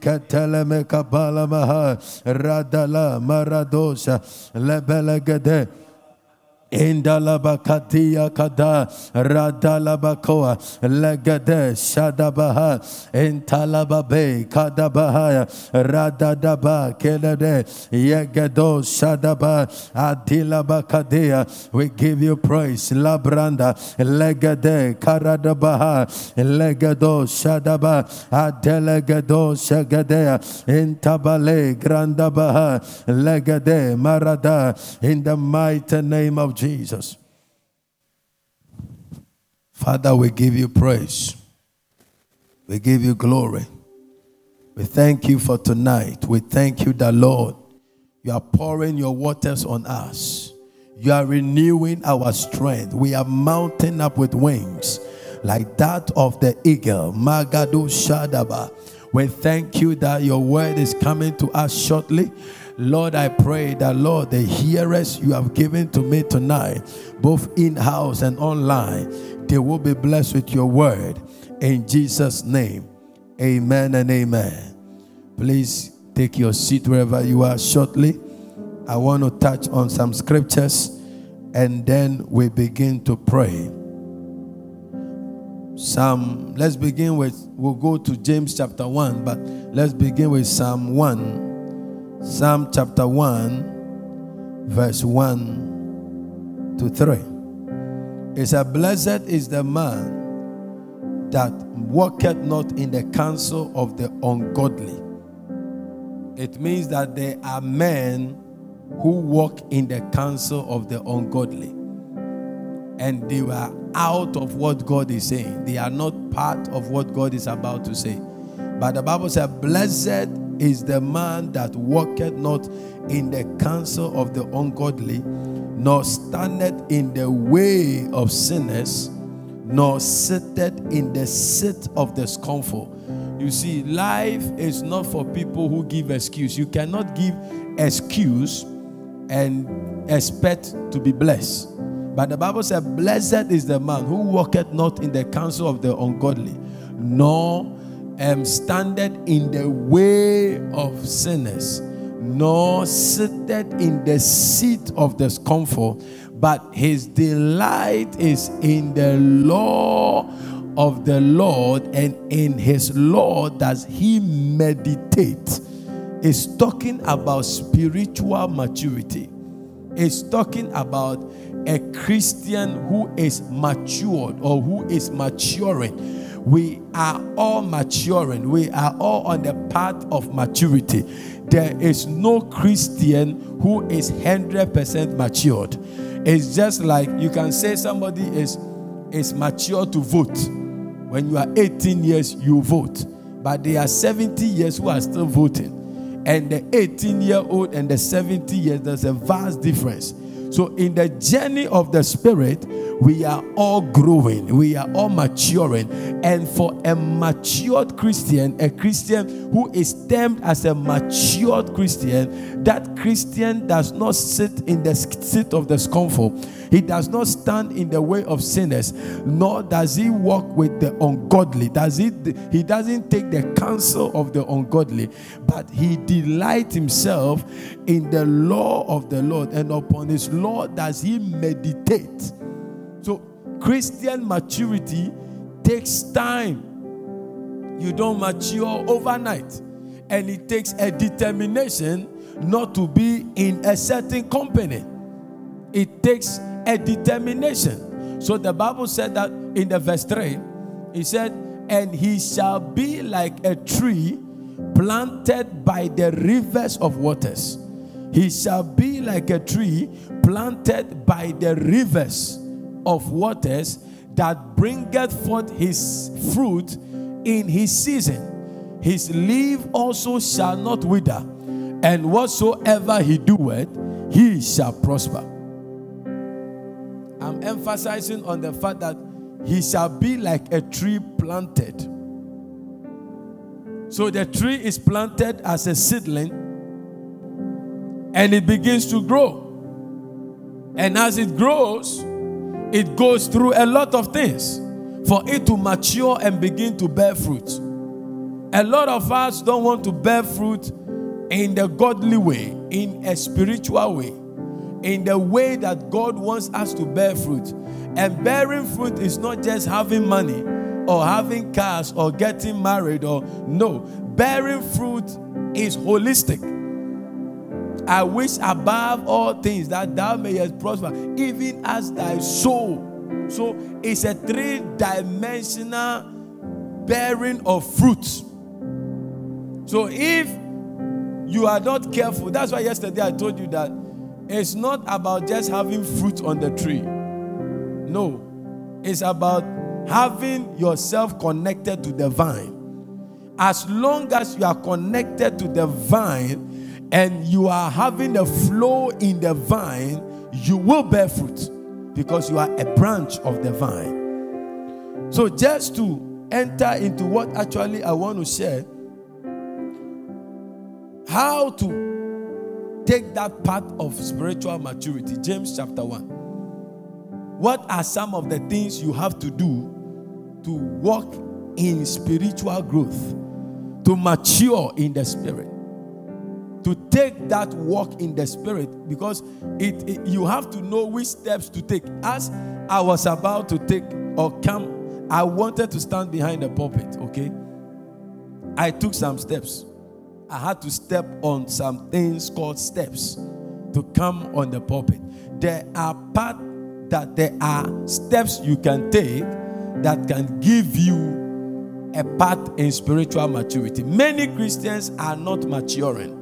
Iketeleme kabala maha. Radala maradosa. Lebelegede. Indalabakatia kada radalabakoa legade shadabaha intalababe kadabaha radadaba kelede yegedo shadaba adilabakadia. We give you praise labranda legade karadabaha legedo shadaba adelegedo shagadea intabale grandabaha legade marada. In the mighty name of Jesus. Father, we give you praise. We give you glory. We thank you for tonight. We thank you that, Lord, you are pouring your waters on us. You are renewing our strength. We are mounting up with wings like that of the eagle. Magadu Shadaba. We thank you that your word is coming to us shortly. Lord, I pray that, Lord, the hearers you have given to me tonight, both in house and online, they will be blessed with your word. In Jesus' name, amen and amen. Please take your seat wherever you are shortly. I want to touch on some scriptures and then we begin to pray. Psalm, let's begin with, we'll go to James chapter 1, but let's begin with Psalm 1 Psalm chapter 1, verse 1 to 3. It says, Blessed is the man that walketh not in the counsel of the ungodly. It means that there are men who walk in the counsel of the ungodly. And they were out of what God is saying. They are not part of what God is about to say. But the Bible said, Blessed is the man that walketh not in the counsel of the ungodly, nor standeth in the way of sinners, nor sitteth in the seat of the scornful. You see, life is not for people who give excuse. You cannot give excuse and expect to be blessed. But the Bible said, Blessed is the man who walketh not in the counsel of the ungodly, nor um, standeth in the way of sinners, nor sitteth in the seat of the scornful, but his delight is in the law of the Lord, and in his law does he meditate. Is talking about spiritual maturity. Is talking about a Christian who is matured or who is maturing we are all maturing. We are all on the path of maturity. There is no Christian who is 100% matured. It's just like you can say somebody is, is mature to vote. When you are 18 years, you vote. But there are 70 years who are still voting. And the 18 year old and the 70 years, there's a vast difference. So, in the journey of the Spirit, we are all growing, we are all maturing. And for a matured Christian, a Christian who is termed as a matured Christian, that Christian does not sit in the seat of the scornful. He does not stand in the way of sinners, nor does he walk with the ungodly. Does he he doesn't take the counsel of the ungodly, but he delights himself in the law of the Lord, and upon his law does he meditate so, Christian maturity takes time. You don't mature overnight. And it takes a determination not to be in a certain company. It takes a determination. So the Bible said that in the verse 3, he said, And he shall be like a tree planted by the rivers of waters. He shall be like a tree planted by the rivers of waters that bringeth forth his fruit in his season. His leaf also shall not wither, and whatsoever he doeth, he shall prosper. I'm emphasizing on the fact that he shall be like a tree planted. So the tree is planted as a seedling and it begins to grow. And as it grows, it goes through a lot of things for it to mature and begin to bear fruit. A lot of us don't want to bear fruit in the godly way, in a spiritual way, in the way that God wants us to bear fruit. And bearing fruit is not just having money or having cars or getting married or no. Bearing fruit is holistic. I wish above all things that thou mayest prosper, even as thy soul. So it's a three dimensional bearing of fruit. So if you are not careful, that's why yesterday I told you that it's not about just having fruit on the tree. No, it's about having yourself connected to the vine. As long as you are connected to the vine and you are having a flow in the vine, you will bear fruit because you are a branch of the vine. So, just to enter into what actually I want to share, how to take that path of spiritual maturity. James chapter 1. What are some of the things you have to do to walk in spiritual growth, to mature in the spirit, to take that walk in the spirit, because it, it, you have to know which steps to take. As I was about to take or come, I wanted to stand behind the pulpit, okay? I took some steps. I had to step on some things called steps to come on the pulpit. There are part that there are steps you can take that can give you a path in spiritual maturity. Many Christians are not maturing.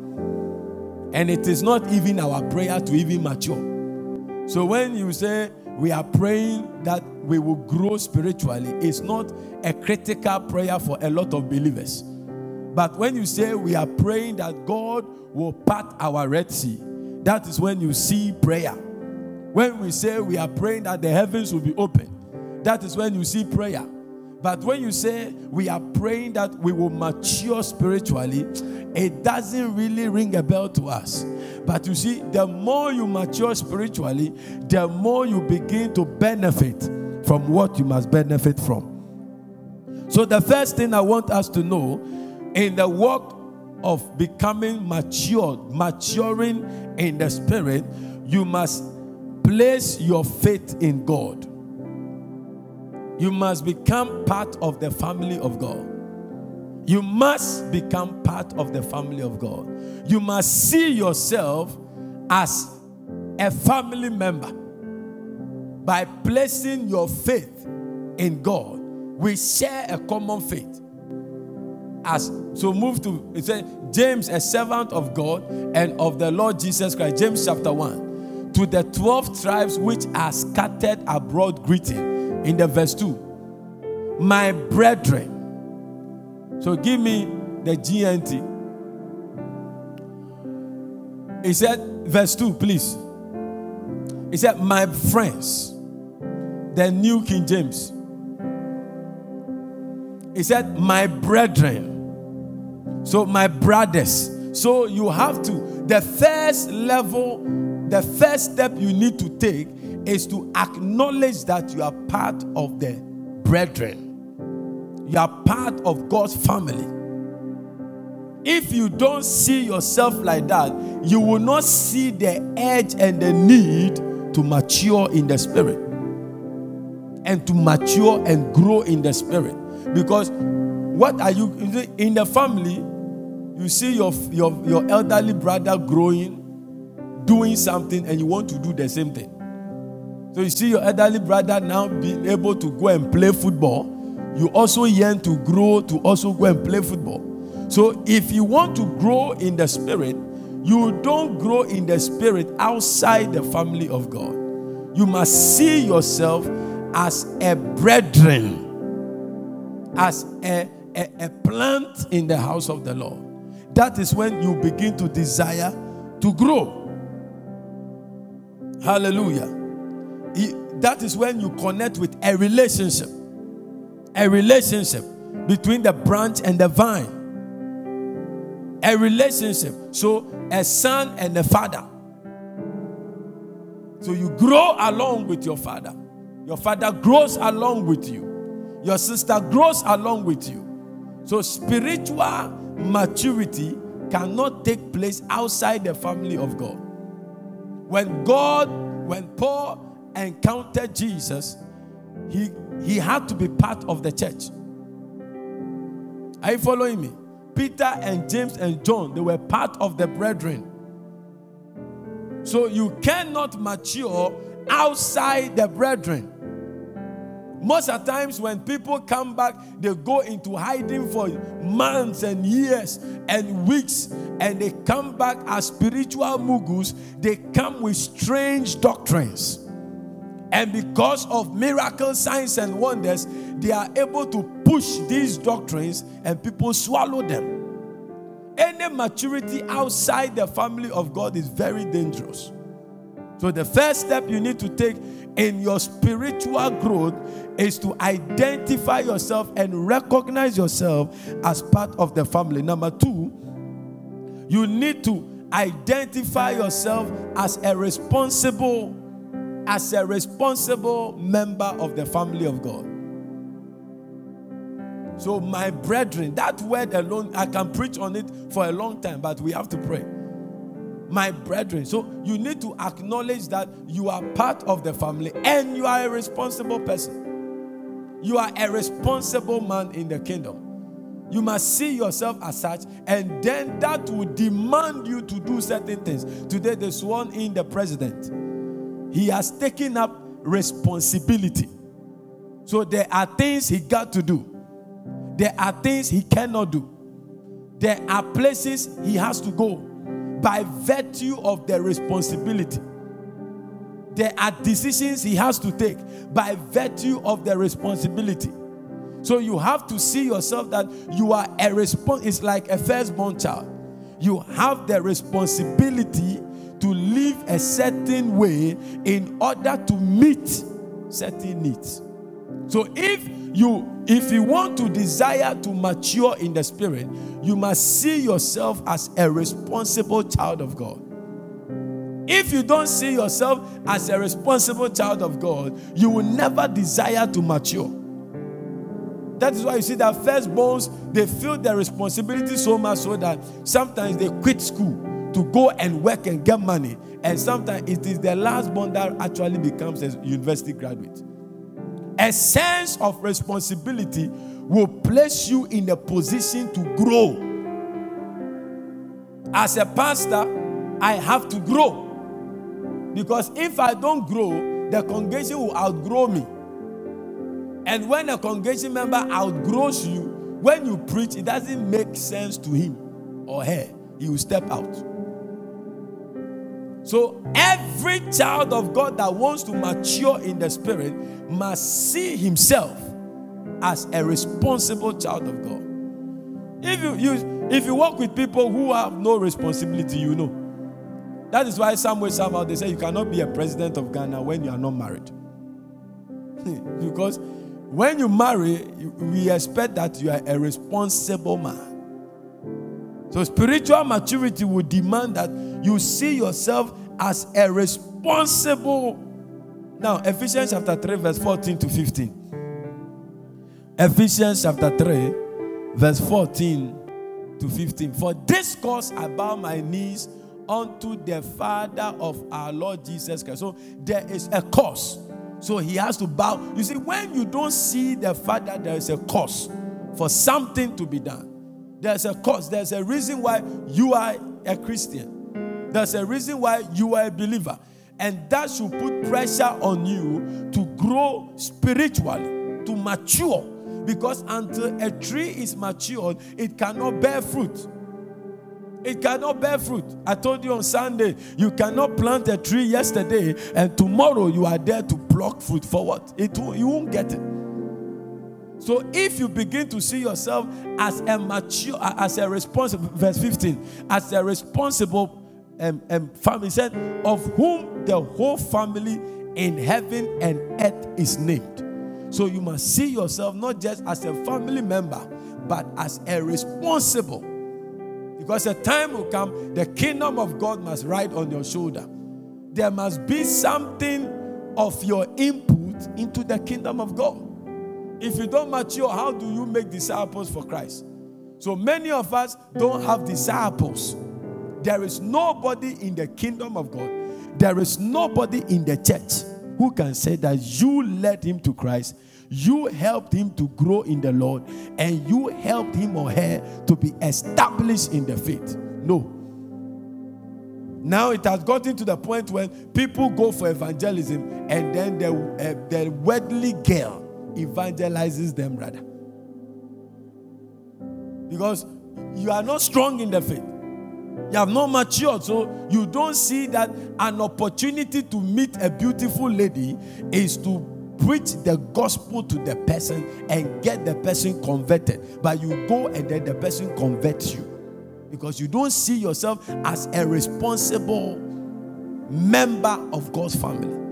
And it is not even our prayer to even mature. So when you say we are praying that we will grow spiritually, it's not a critical prayer for a lot of believers. But when you say we are praying that God will part our Red Sea, that is when you see prayer. When we say we are praying that the heavens will be open, that is when you see prayer. But when you say we are praying that we will mature spiritually, it doesn't really ring a bell to us. But you see, the more you mature spiritually, the more you begin to benefit from what you must benefit from. So, the first thing I want us to know in the work of becoming mature, maturing in the spirit, you must place your faith in God. You must become part of the family of God. You must become part of the family of God. You must see yourself as a family member by placing your faith in God. We share a common faith. As so move to it said James, a servant of God and of the Lord Jesus Christ. James chapter 1. To the 12 tribes which are scattered abroad, greeting. In the verse 2 my brethren. So give me the gnt he said verse 2 please. He said my friends the new king james he said my brethren so my brothers so you have to the first level the first step you need to take is to acknowledge that you are part of the brethren. You are part of God's family. If you don't see yourself like that, you will not see the edge and the need to mature in the spirit and to mature and grow in the spirit. Because what are you in the family? You see your, your, your elderly brother growing, doing something, and you want to do the same thing. So you see your elderly brother now being able to go and play football. You also yearn to grow to also go and play football. So if you want to grow in the spirit, you don't grow in the spirit outside the family of God. You must see yourself as a brethren, as a, a, a plant in the house of the Lord. That is when you begin to desire to grow. Hallelujah that is when you connect with a relationship. A relationship between the branch and the vine. A relationship. So, a son and a father. So, you grow along with your father. Your father grows along with you. Your sister grows along with you. So, spiritual maturity cannot take place outside the family of God. When God, when Paul encountered Jesus, he, he had to be part of the church. Are you following me? Peter and James and John, they were part of the brethren. So you cannot mature outside the brethren. Most of times, when people come back, they go into hiding for months and years and weeks, and they come back as spiritual mugus. They come with strange doctrines. And because of miracles, signs, and wonders, they are able to push these doctrines and people swallow them. Any maturity outside the family of God is very dangerous. So, the first step you need to take in your spiritual growth is to identify yourself and recognize yourself as part of the family. Number two, you need to identify yourself as a responsible as a responsible member of the family of God. So, my brethren, that word alone, I can preach on it for a long time, but we have to pray my brethren. So you need to acknowledge that you are part of the family and you are a responsible person. You are a responsible man in the kingdom. You must see yourself as such, and then that will demand you to do certain things. Today, they sworn in the president. He has taken up responsibility. So there are things he got to do. There are things he cannot do. There are places he has to go by virtue of the responsibility. There are decisions he has to take by virtue of the responsibility. So you have to see yourself that you are a response. It's like a firstborn child. You have the responsibility to live a certain way in order to meet certain needs. So if you if you want to desire to mature in the spirit, you must see yourself as a responsible child of God. If you don't see yourself as a responsible child of God, you will never desire to mature. That is why you see that firstborns they feel their responsibility so much so that sometimes they quit school to go and work and get money, and sometimes it is the last born that actually becomes a university graduate. A sense of responsibility will place you in a position to grow. As a pastor, I have to grow. Because if I don't grow, the congregation will outgrow me. And when a congregation member outgrows you, when you preach, it doesn't make sense to him or her. He will step out. So every child of God that wants to mature in the spirit must see himself as a responsible child of God. If you, you if you work with people who have no responsibility, you know. That is why somewhere somehow they say you cannot be a president of Ghana when you are not married. because when you marry, we expect that you are a responsible man. So, spiritual maturity will demand that you see yourself as a responsible. Now, Ephesians chapter 3, verse 14 to 15. Ephesians chapter 3, verse 14 to 15. For this cause I bow my knees unto the Father of our Lord Jesus Christ. So there is a cause. So he has to bow. You see, when you don't see the Father, there is a cause for something to be done. There's a cause, there's a reason why you are a Christian. There's a reason why you are a believer. And that should put pressure on you to grow spiritually, to mature. Because until a tree is matured, it cannot bear fruit. It cannot bear fruit. I told you on Sunday, you cannot plant a tree yesterday and tomorrow you are there to pluck fruit for what? It you won't get it. So if you begin to see yourself as a mature, as a responsible, verse 15, as a responsible um, um, family, said, of whom the whole family in heaven and earth is named. So you must see yourself not just as a family member, but as a responsible. Because a time will come, the kingdom of God must ride on your shoulder. There must be something of your input into the kingdom of God. If you don't mature, how do you make disciples for Christ? So many of us don't have disciples. There is nobody in the kingdom of God, there is nobody in the church who can say that you led him to Christ, you helped him to grow in the Lord, and you helped him or her to be established in the faith. No. Now it has gotten to the point where people go for evangelism and then the, uh, the worldly girl evangelizes them rather. Because you are not strong in the faith. You have not matured, so you don't see that an opportunity to meet a beautiful lady is to preach the gospel to the person and get the person converted. But you go and then the person converts you because you don't see yourself as a responsible member of God's family.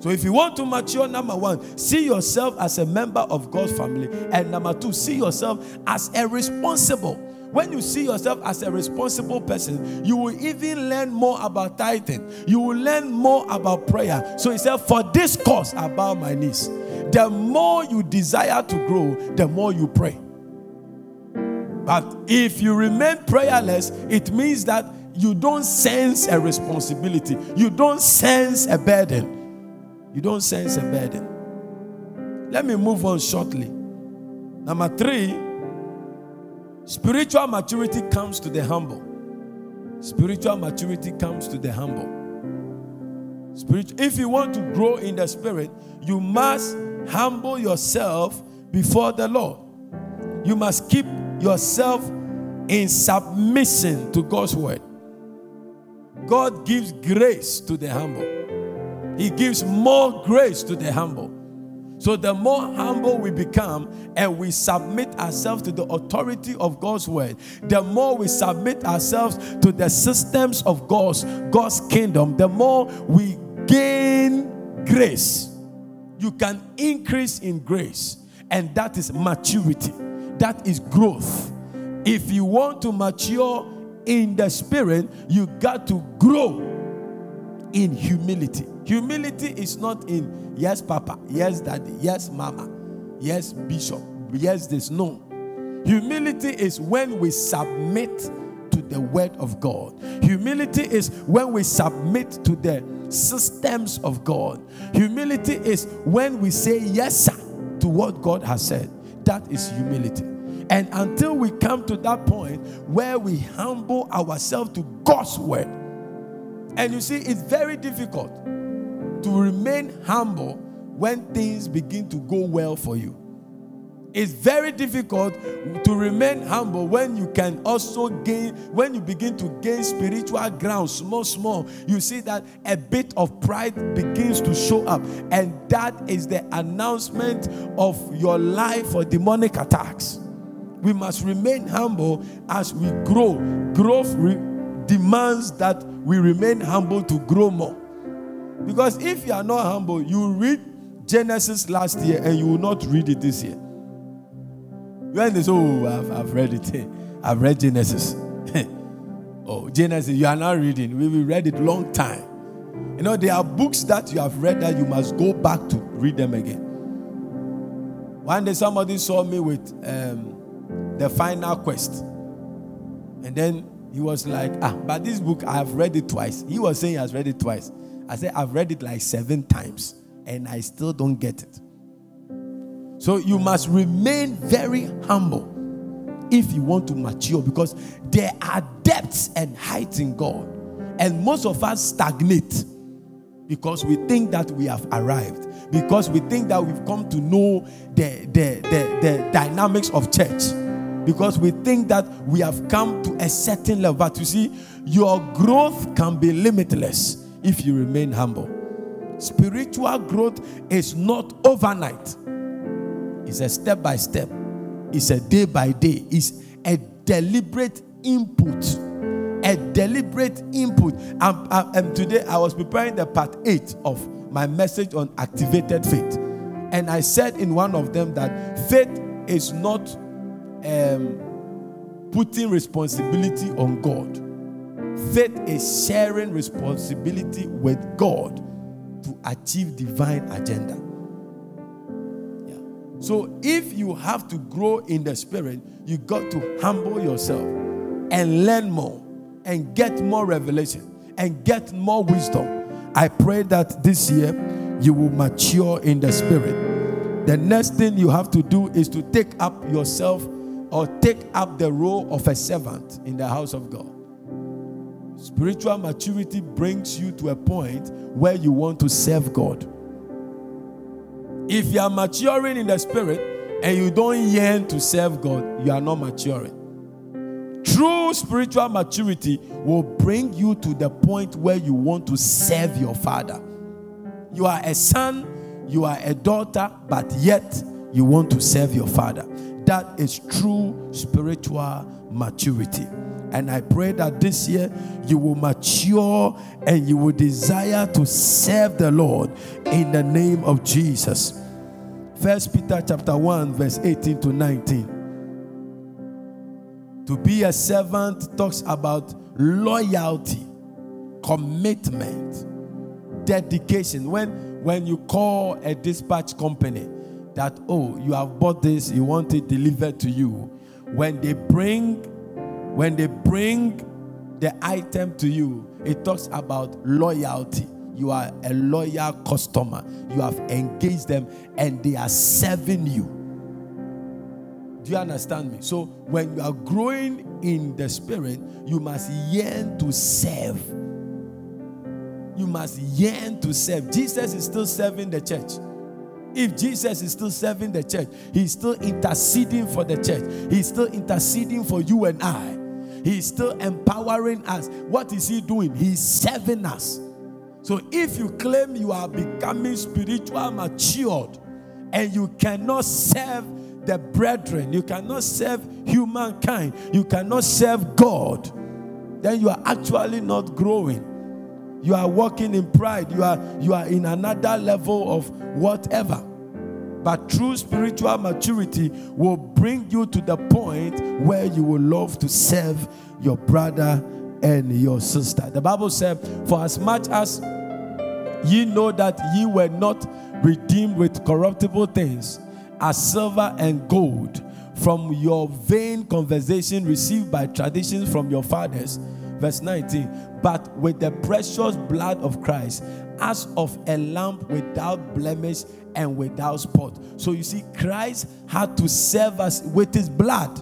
So, if you want to mature, number one, see yourself as a member of God's family, and number two, see yourself as a responsible. When you see yourself as a responsible person, you will even learn more about tithing. You will learn more about prayer. So he said, For this cause, I bow my knees. The more you desire to grow, the more you pray. But if you remain prayerless, it means that you don't sense a responsibility, you don't sense a burden. You don't sense a burden. Let me move on shortly. Number three, spiritual maturity comes to the humble. Spiritual maturity comes to the humble. Spiritual, if you want to grow in the spirit, you must humble yourself before the Lord. You must keep yourself in submission to God's word. God gives grace to the humble, He gives more grace to the humble. So, the more humble we become and we submit ourselves to the authority of God's word, the more we submit ourselves to the systems of God's, God's kingdom, the more we gain grace. You can increase in grace, and that is maturity. That is growth. If you want to mature in the spirit, you got to grow in humility. Humility is not in yes, Papa, yes, Daddy, yes, Mama, yes, Bishop, yes, this. No. Humility is when we submit to the word of God. Humility is when we submit to the systems of God. Humility is when we say yes, sir, to what God has said. That is humility. And until we come to that point where we humble ourselves to God's word, and you see, it's very difficult to remain humble when things begin to go well for you. It's very difficult to remain humble when you can also gain, when you begin to gain spiritual ground, small, small. You see that a bit of pride begins to show up, and that is the announcement of your life for demonic attacks. We must remain humble as we grow. Growth re- demands that we remain humble to grow more. Because if you are not humble, you read Genesis last year and you will not read it this year. When they say, Oh, I've, I've read it. I've read Genesis. oh, Genesis, you are not reading. We, we read it long time. You know, there are books that you have read that you must go back to read them again. One day somebody saw me with um, the final quest. And then he was like, ah, but this book, I have read it twice. He was saying he has read it twice. I said, I've read it like seven times and I still don't get it. So you must remain very humble if you want to mature because there are depths and heights in God. And most of us stagnate because we think that we have arrived, because we think that we've come to know the, the, the, the dynamics of church, because we think that we have come to a certain level. But you see, your growth can be limitless if you remain humble. Spiritual growth is not overnight, it's a step by step, it's a day by day, it's a deliberate input. A deliberate input. And, and today I was preparing the part eight of my message on activated faith. And I said in one of them that faith is not um, putting responsibility on God Faith is sharing responsibility with God to achieve divine agenda. Yeah. So if you have to grow in the spirit, you got to humble yourself and learn more and get more revelation and get more wisdom. I pray that this year you will mature in the spirit. The next thing you have to do is to take up yourself or take up the role of a servant in the house of God. Spiritual maturity brings you to a point where you want to serve God. If you are maturing in the spirit and you don't yearn to serve God, you are not maturing. True spiritual maturity will bring you to the point where you want to serve your father. You are a son, you are a daughter, but yet you want to serve your father. That is true spiritual maturity. And I pray that this year you will mature and you will desire to serve the Lord in the name of Jesus. First Peter chapter 1 verse 18 to 19. To be a servant talks about loyalty, commitment, dedication. When when you call a dispatch company that oh you have bought this, you want it delivered to you. When they bring when they bring the item to you, it talks about loyalty. You are a loyal customer. You have engaged them and they are serving you. Do you understand me? So, when you are growing in the spirit, you must yearn to serve. You must yearn to serve. Jesus is still serving the church. If Jesus is still serving the church, he's still interceding for the church, he's still interceding for you and I. He's still empowering us. What is He doing? He's serving us. So if you claim you are becoming spiritual matured and you cannot serve the brethren, you cannot serve humankind, you cannot serve God, then you are actually not growing. You are walking in pride. You are you are in another level of whatever. But true spiritual maturity will bring you to the point where you will love to serve your brother and your sister. The Bible said, For as much as ye know that ye were not redeemed with corruptible things, as silver and gold, from your vain conversation received by traditions from your fathers. Verse 19, but with the precious blood of Christ, as of a lamb without blemish and without spot. So you see, Christ had to serve us with his blood.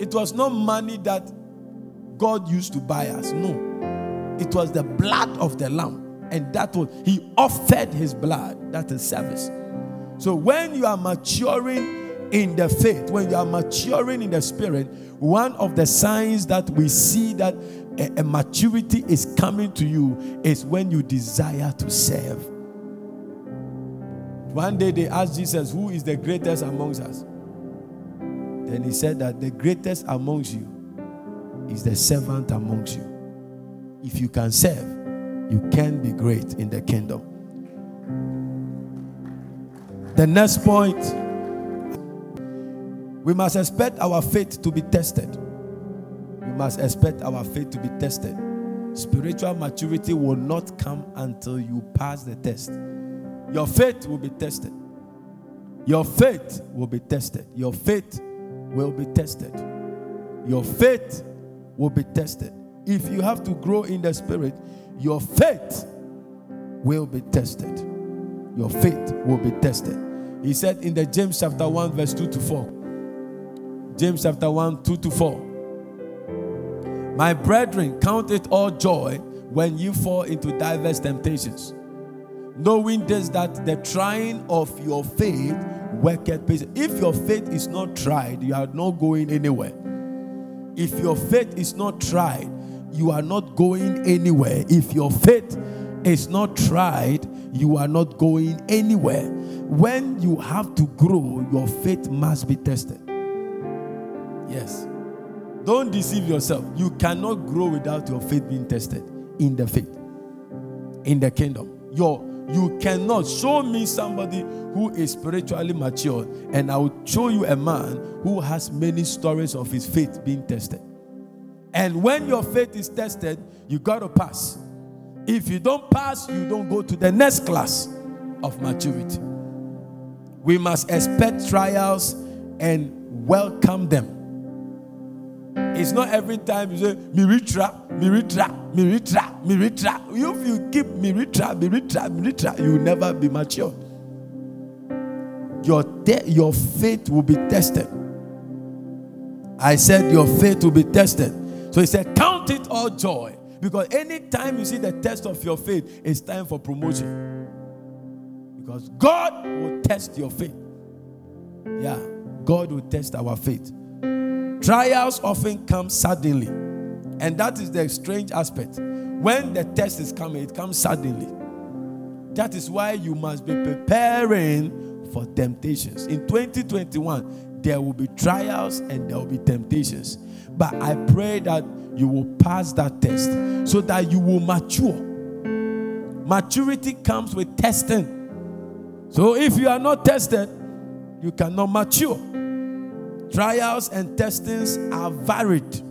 It was not money that God used to buy us. No. It was the blood of the lamb. And that was, he offered his blood. That is service. So when you are maturing in the faith, when you are maturing in the spirit, one of the signs that we see that a, a maturity is coming to you is when you desire to serve. One day they asked Jesus, Who is the greatest amongst us? Then he said that the greatest amongst you is the servant amongst you. If you can serve, you can be great in the kingdom. The next point we must expect our faith to be tested. We must expect our faith to be tested. Spiritual maturity will not come until you pass the test. Your faith will be tested. Your faith will be tested. Your faith will be tested. Your faith will be tested. If you have to grow in the spirit, your faith will be tested. Your faith will be tested. He said in the James chapter 1, verse 2 to 4. James chapter 1, 2 to 4. My brethren, count it all joy when you fall into diverse temptations, knowing this that the trying of your faith worketh patience. If your faith is not tried, you are not going anywhere. If your faith is not tried, you are not going anywhere. If your faith is not tried, you are not going anywhere. When you have to grow, your faith must be tested. Yes. Don't deceive yourself. You cannot grow without your faith being tested in the faith, in the kingdom. Your you cannot show me somebody who is spiritually mature, and I will show you a man who has many stories of his faith being tested. And when your faith is tested, you got to pass. If you don't pass, you don't go to the next class of maturity. We must expect trials and welcome them. It's not every time you say miritra, miritra, miritra, miritra. If you keep miritra, miritra, miritra, you will never be mature. Your, te- your faith will be tested. I said your faith will be tested. So he said, Count it all joy. Because anytime you see the test of your faith, it's time for promotion. Because God will test your faith. Yeah, God will test our faith. Trials often come suddenly. And that is the strange aspect. When the test is coming, it comes suddenly. That is why you must be preparing for temptations. In 2021, there will be trials and there will be temptations. But I pray that you will pass that test so that you will mature. Maturity comes with testing. So if you are not tested, you cannot mature. Trials and testings are varied.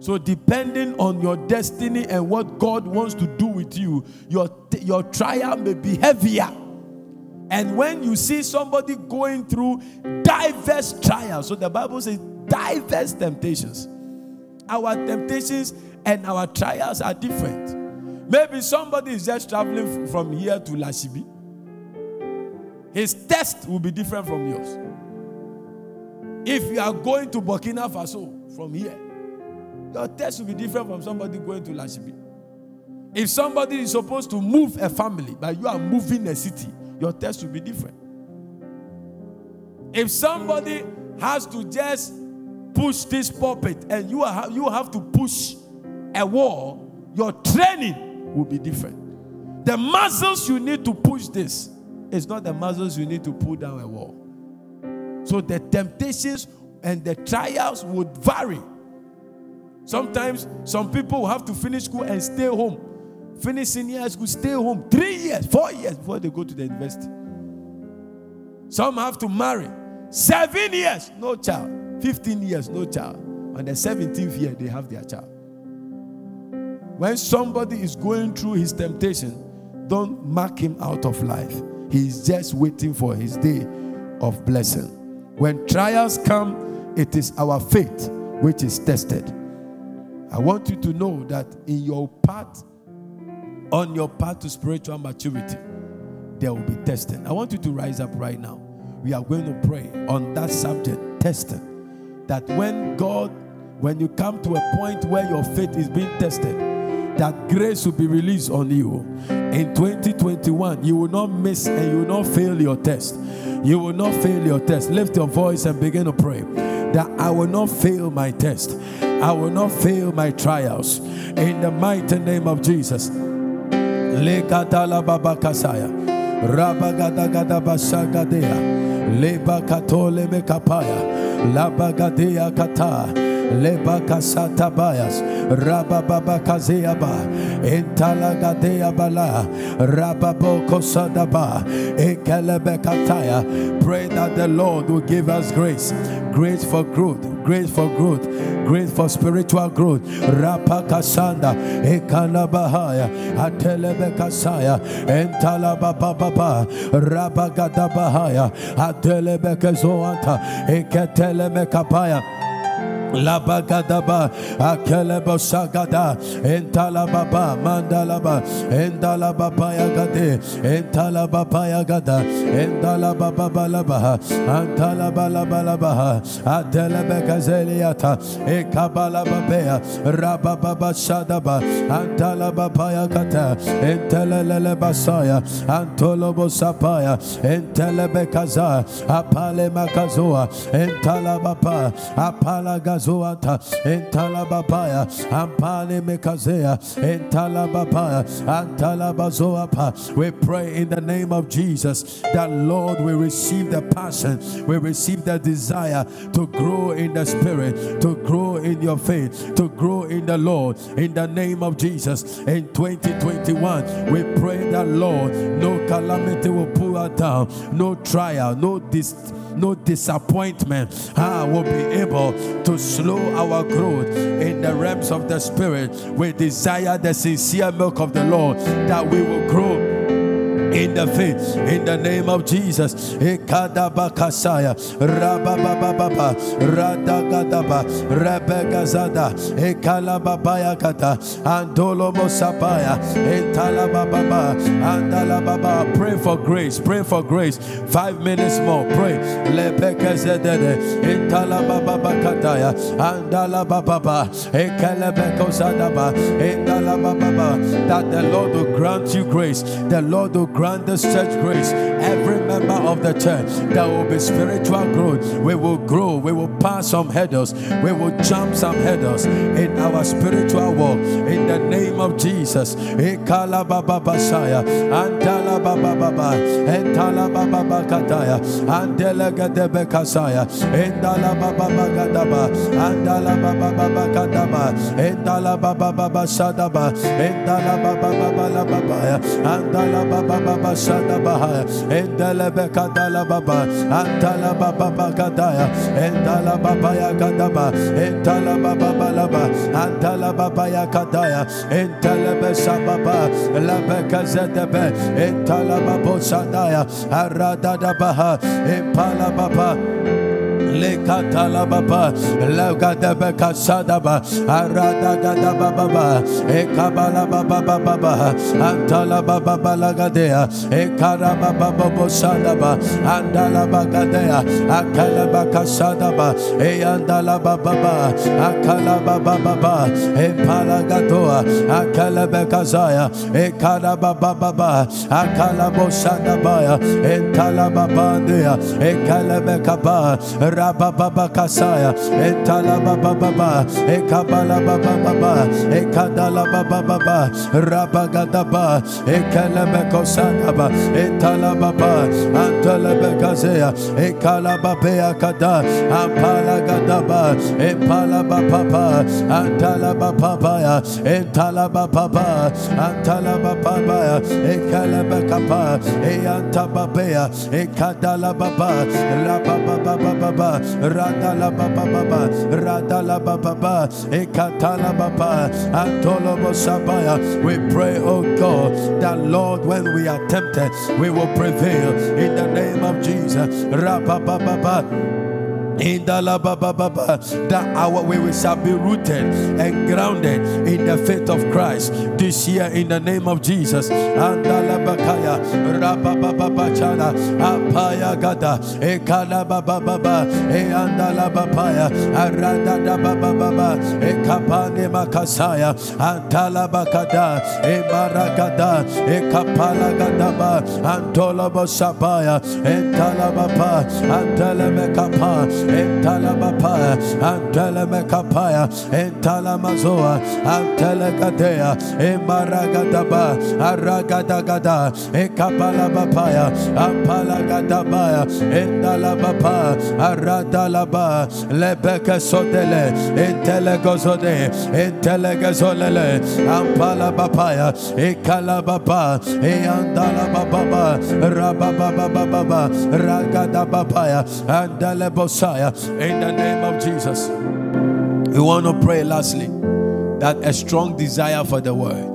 So, depending on your destiny and what God wants to do with you, your, your trial may be heavier. And when you see somebody going through diverse trials, so the Bible says diverse temptations, our temptations and our trials are different. Maybe somebody is just traveling from here to Lashibi. His test will be different from yours. If you are going to Burkina Faso from here, your test will be different from somebody going to Lashibi. If somebody is supposed to move a family, but you are moving a city, your test will be different. If somebody has to just push this pulpit and you, are, you have to push a wall, your training will be different. The muscles you need to push this is not the muscles you need to pull down a wall. So the temptations and the trials would vary. Sometimes some people have to finish school and stay home. Finish senior school, stay home three years, four years before they go to the university. Some have to marry. Seven years, no child. 15 years, no child. On the 17th year, they have their child. When somebody is going through his temptation, don't mark him out of life. He's just waiting for his day of blessing. When trials come, it is our faith which is tested. I want you to know that in your path, on your path to spiritual maturity, there will be testing. I want you to rise up right now. We are going to pray on that subject, testing. That when God, when you come to a point where your faith is being tested, that grace will be released on you. In 2021, you will not miss and you will not fail your test. You will not fail your test. Lift your voice and begin to pray that I will not fail my test. I will not fail my trials. In the mighty name of Jesus. Kata. Lebakasata bayas, Rabababa kazeaba, Entalagadea bala, Rababoko sadaba, Ekelebekataya. Pray that the Lord will give us grace, grace for growth, grace for growth, grace for spiritual growth. Rapakasanda, Ekalabahaya, Atelebekasaya, Entalabababa, Rabagadabahaya, Atelebekazoanta, Ekatelemekapaya. Labagadaba, Akelebo Sagada, Entalababa, Mandalaba, Endalababa Yagade, Entalababa Yagada, Endalababa Labaha, Antalabalabaha, Adelebekazeliata, Ekabalababea, Rabababa Shadaba, Antalababa Yagata, Entelelebasaya, Antolobo Sapaya, Entelebekaza, Apale Makazoa, Entalababa, Apalagaz. Zoata, Entalabapaya, Ampane Mekazea, Entalabapaya, Antalabazoapa. We pray in the name of Jesus that Lord we receive the passion, we receive the desire to grow in the spirit, to grow in your faith, to grow in the Lord. In the name of Jesus, in 2021, we pray that Lord, no calamity will pull us down, no trial, no dis no disappointment ah, will be able to slow our growth in the realms of the spirit. We desire the sincere milk of the Lord that we will grow in the faith in the name of Jesus. Ekadabakasaya Rabababa Radagadaba Rebegazada Ekalababaya Kata Andolo Mosapaya Entalababa Andalababa. Pray for grace. Pray for grace. Five minutes more. Pray. Lebekazedede Entalababa Kataya Andalababa Ekalabekozadaba Endalababa. That the Lord will grant you grace. The Lord will grant grant this church grace. Every member of the church, there will be spiritual growth. We will grow. We will pass some hurdles. We will jump some hurdles in our spiritual walk. In the name of Jesus. Eh, Ekala baba basaya, antala baba baba, entala baba bakataya, andela gadebe kasaya, endala baba bagadaba, andala baba baba baba baba baba baba baba baba shada baha endala bekadala baba antala baba bakadaya endala baba ya kadaba entala baba balaba antala baba ya kadaya entala besababa la bekazedebe entala babo sadaya arada da baha empala baba lekatala baba lagada beka sadaba arada gada baba ekabala baba baba antala baba balagadea ekara baba baba sadaba andala bagadea akala baka sadaba eyandala baba akala baba baba empala gadoa akala beka zaya ekara baba baba akala bosadaba entala baba dea ekala beka ba rababa kasaya etala baba et cabalaba baba ekabala baba Rabagataba, E Calebeco Santaba, E Talaba baba ekadala baba baba rabagadaba ekelebe kosanaba etala baba antala bekazea ekala babea kada ampala gadaba empala baba antala baba baba baba baba baba baba baba baba baba baba bosabaya we pray oh God that Lord when we are tempted we will prevail. In the name of Jesus. Rababa baba in the that our way we shall be rooted and grounded in the faith of Christ this year in the name of Jesus. And bakaya rabababachana apaya gada ekala bababa e andala bapaya aranda da bababa e makasaya antala bakada e maragada e kapala gadaba antola bosabaya entala bapa antala mekapa Entalabapa, Antelemekapaya, Entalamazoa, Antelegadea, Emaragadaba, Aragadagada, Ekapalabapaya, Ampalagadabaya, Endalabapa, Aradalaba, Lebeke Sodele, Entelegozode, Entelegazolele, Ampalabapaya, Ekalabapa, Eandalababa, Rabababa, Ragadabapaya, Andalebosaya in the name of Jesus. We want to pray lastly that a strong desire for the word.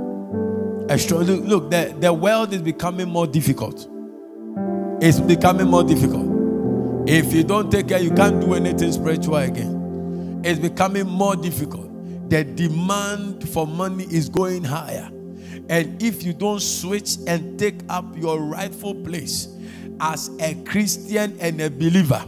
Look, look the, the world is becoming more difficult. It's becoming more difficult. If you don't take care, you can't do anything spiritual again. It's becoming more difficult. The demand for money is going higher. And if you don't switch and take up your rightful place as a Christian and a believer,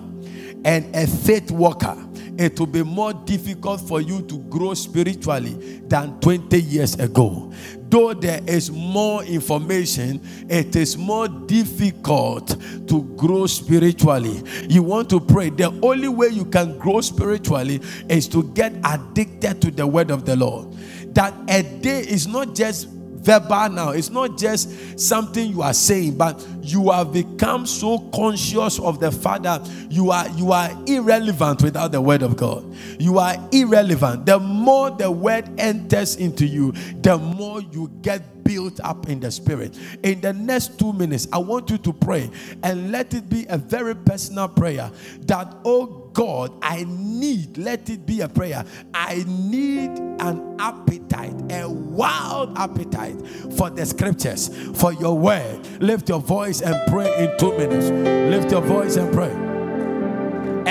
and a faith worker, it will be more difficult for you to grow spiritually than 20 years ago. Though there is more information, it is more difficult to grow spiritually. You want to pray. The only way you can grow spiritually is to get addicted to the word of the Lord. That a day is not just verbal now. It's not just something you are saying, but you have become so conscious of the fact that you are you are irrelevant without the word of God. You are irrelevant. The more the word enters into you, the more you get built up in the spirit. In the next two minutes, I want you to pray and let it be a very personal prayer that, oh God, I need, let it be a prayer. I need an appetite, a wild appetite for the scriptures, for your word. Lift your voice and pray in two minutes. Lift your voice and pray.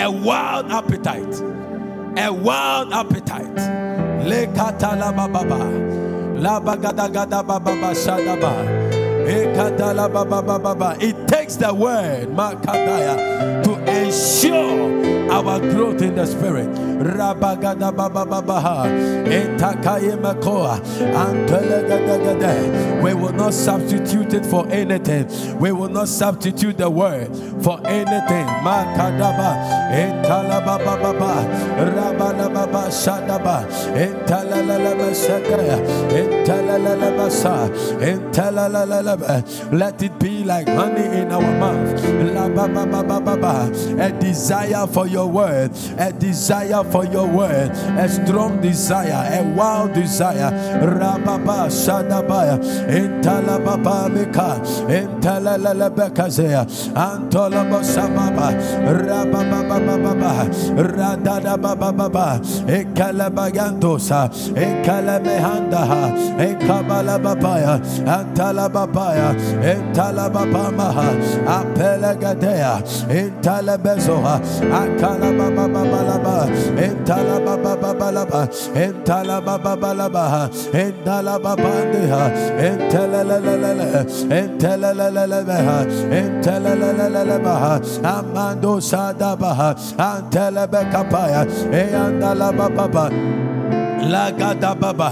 A wild appetite, a wild appetite. Lekata la baba, la bagada gada baba shadaba. It takes the word to ensure our growth in the spirit. We will not substitute it for anything. We will not substitute the word for anything. Makadaba, Shadaba. Let it be like honey in our mouth. A desire for your word, a desire for your word, a strong desire, a wild desire. Rababa Shadabaya, Mika, Rababa, Radada Baba, Ekalabagandosa, Ekalamehandaha, Ekabalababaya, Antalababaya, Entalababamaha, Apelagadea, Intalabezoha, Akalabababalaba, Entalabababalaba, Entalabababalaba, Entalababandeha, Entelalala, Entelalalabaha, Entelalalabaha, Amando Sadabaha, Antelabekapaya, Eandalababa. Lagada baba,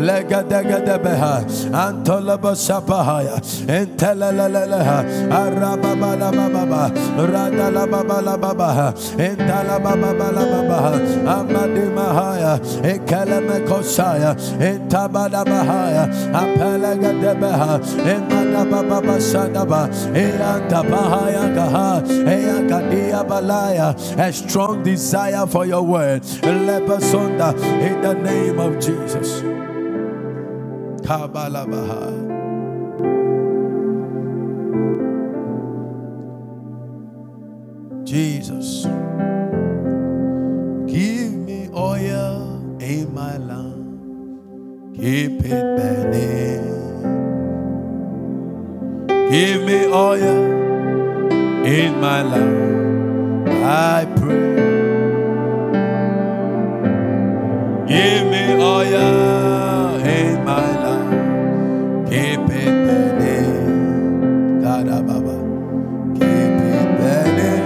legada gada beha, antolaba sapahaya, entelalalaha, arababa la baba, radala baba la baba, entala baba la baba, amadi mahaya, ekalame kosaya, bahaya, apelaga de beha, emada baba sadaba, eanta bahaya gaha, eakadia balaya, a strong desire for your word, lebasonda, in the name name of Jesus. Jesus. Give me oil in my lamp. Keep it burning. Give me oil in my lamp. I pray. Give me oil in my. Keep it burning. Keep it burning.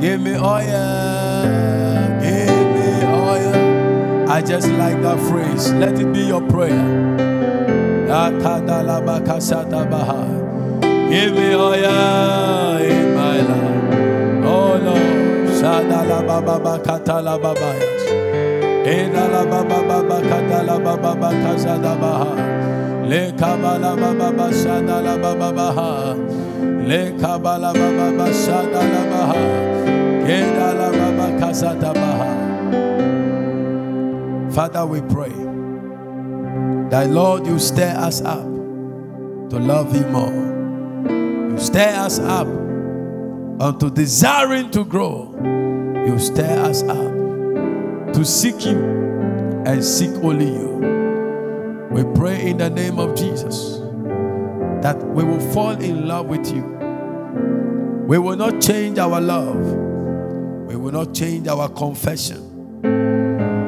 Give me oil. Give me oil. I just like that phrase. Let it be your prayer. Give me oil Shada la baba bakata la babayas. Ena la baba baba kata la baba bakaza da baha. Le kabala baba bashada la baba baha. Le kabala baba bashada la baha. Ena la baba kaza da baha. Father, we pray that Lord, you stir us up to love Him more. You stir us up unto desiring to grow you stir us up to seek you and seek only you. We pray in the name of Jesus that we will fall in love with you. We will not change our love. We will not change our confession.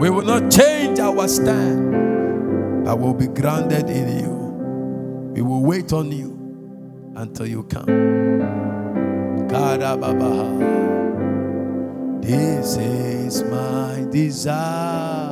We will not change our stand, but will be grounded in you. We will wait on you until you come. Karababaha. This is my desire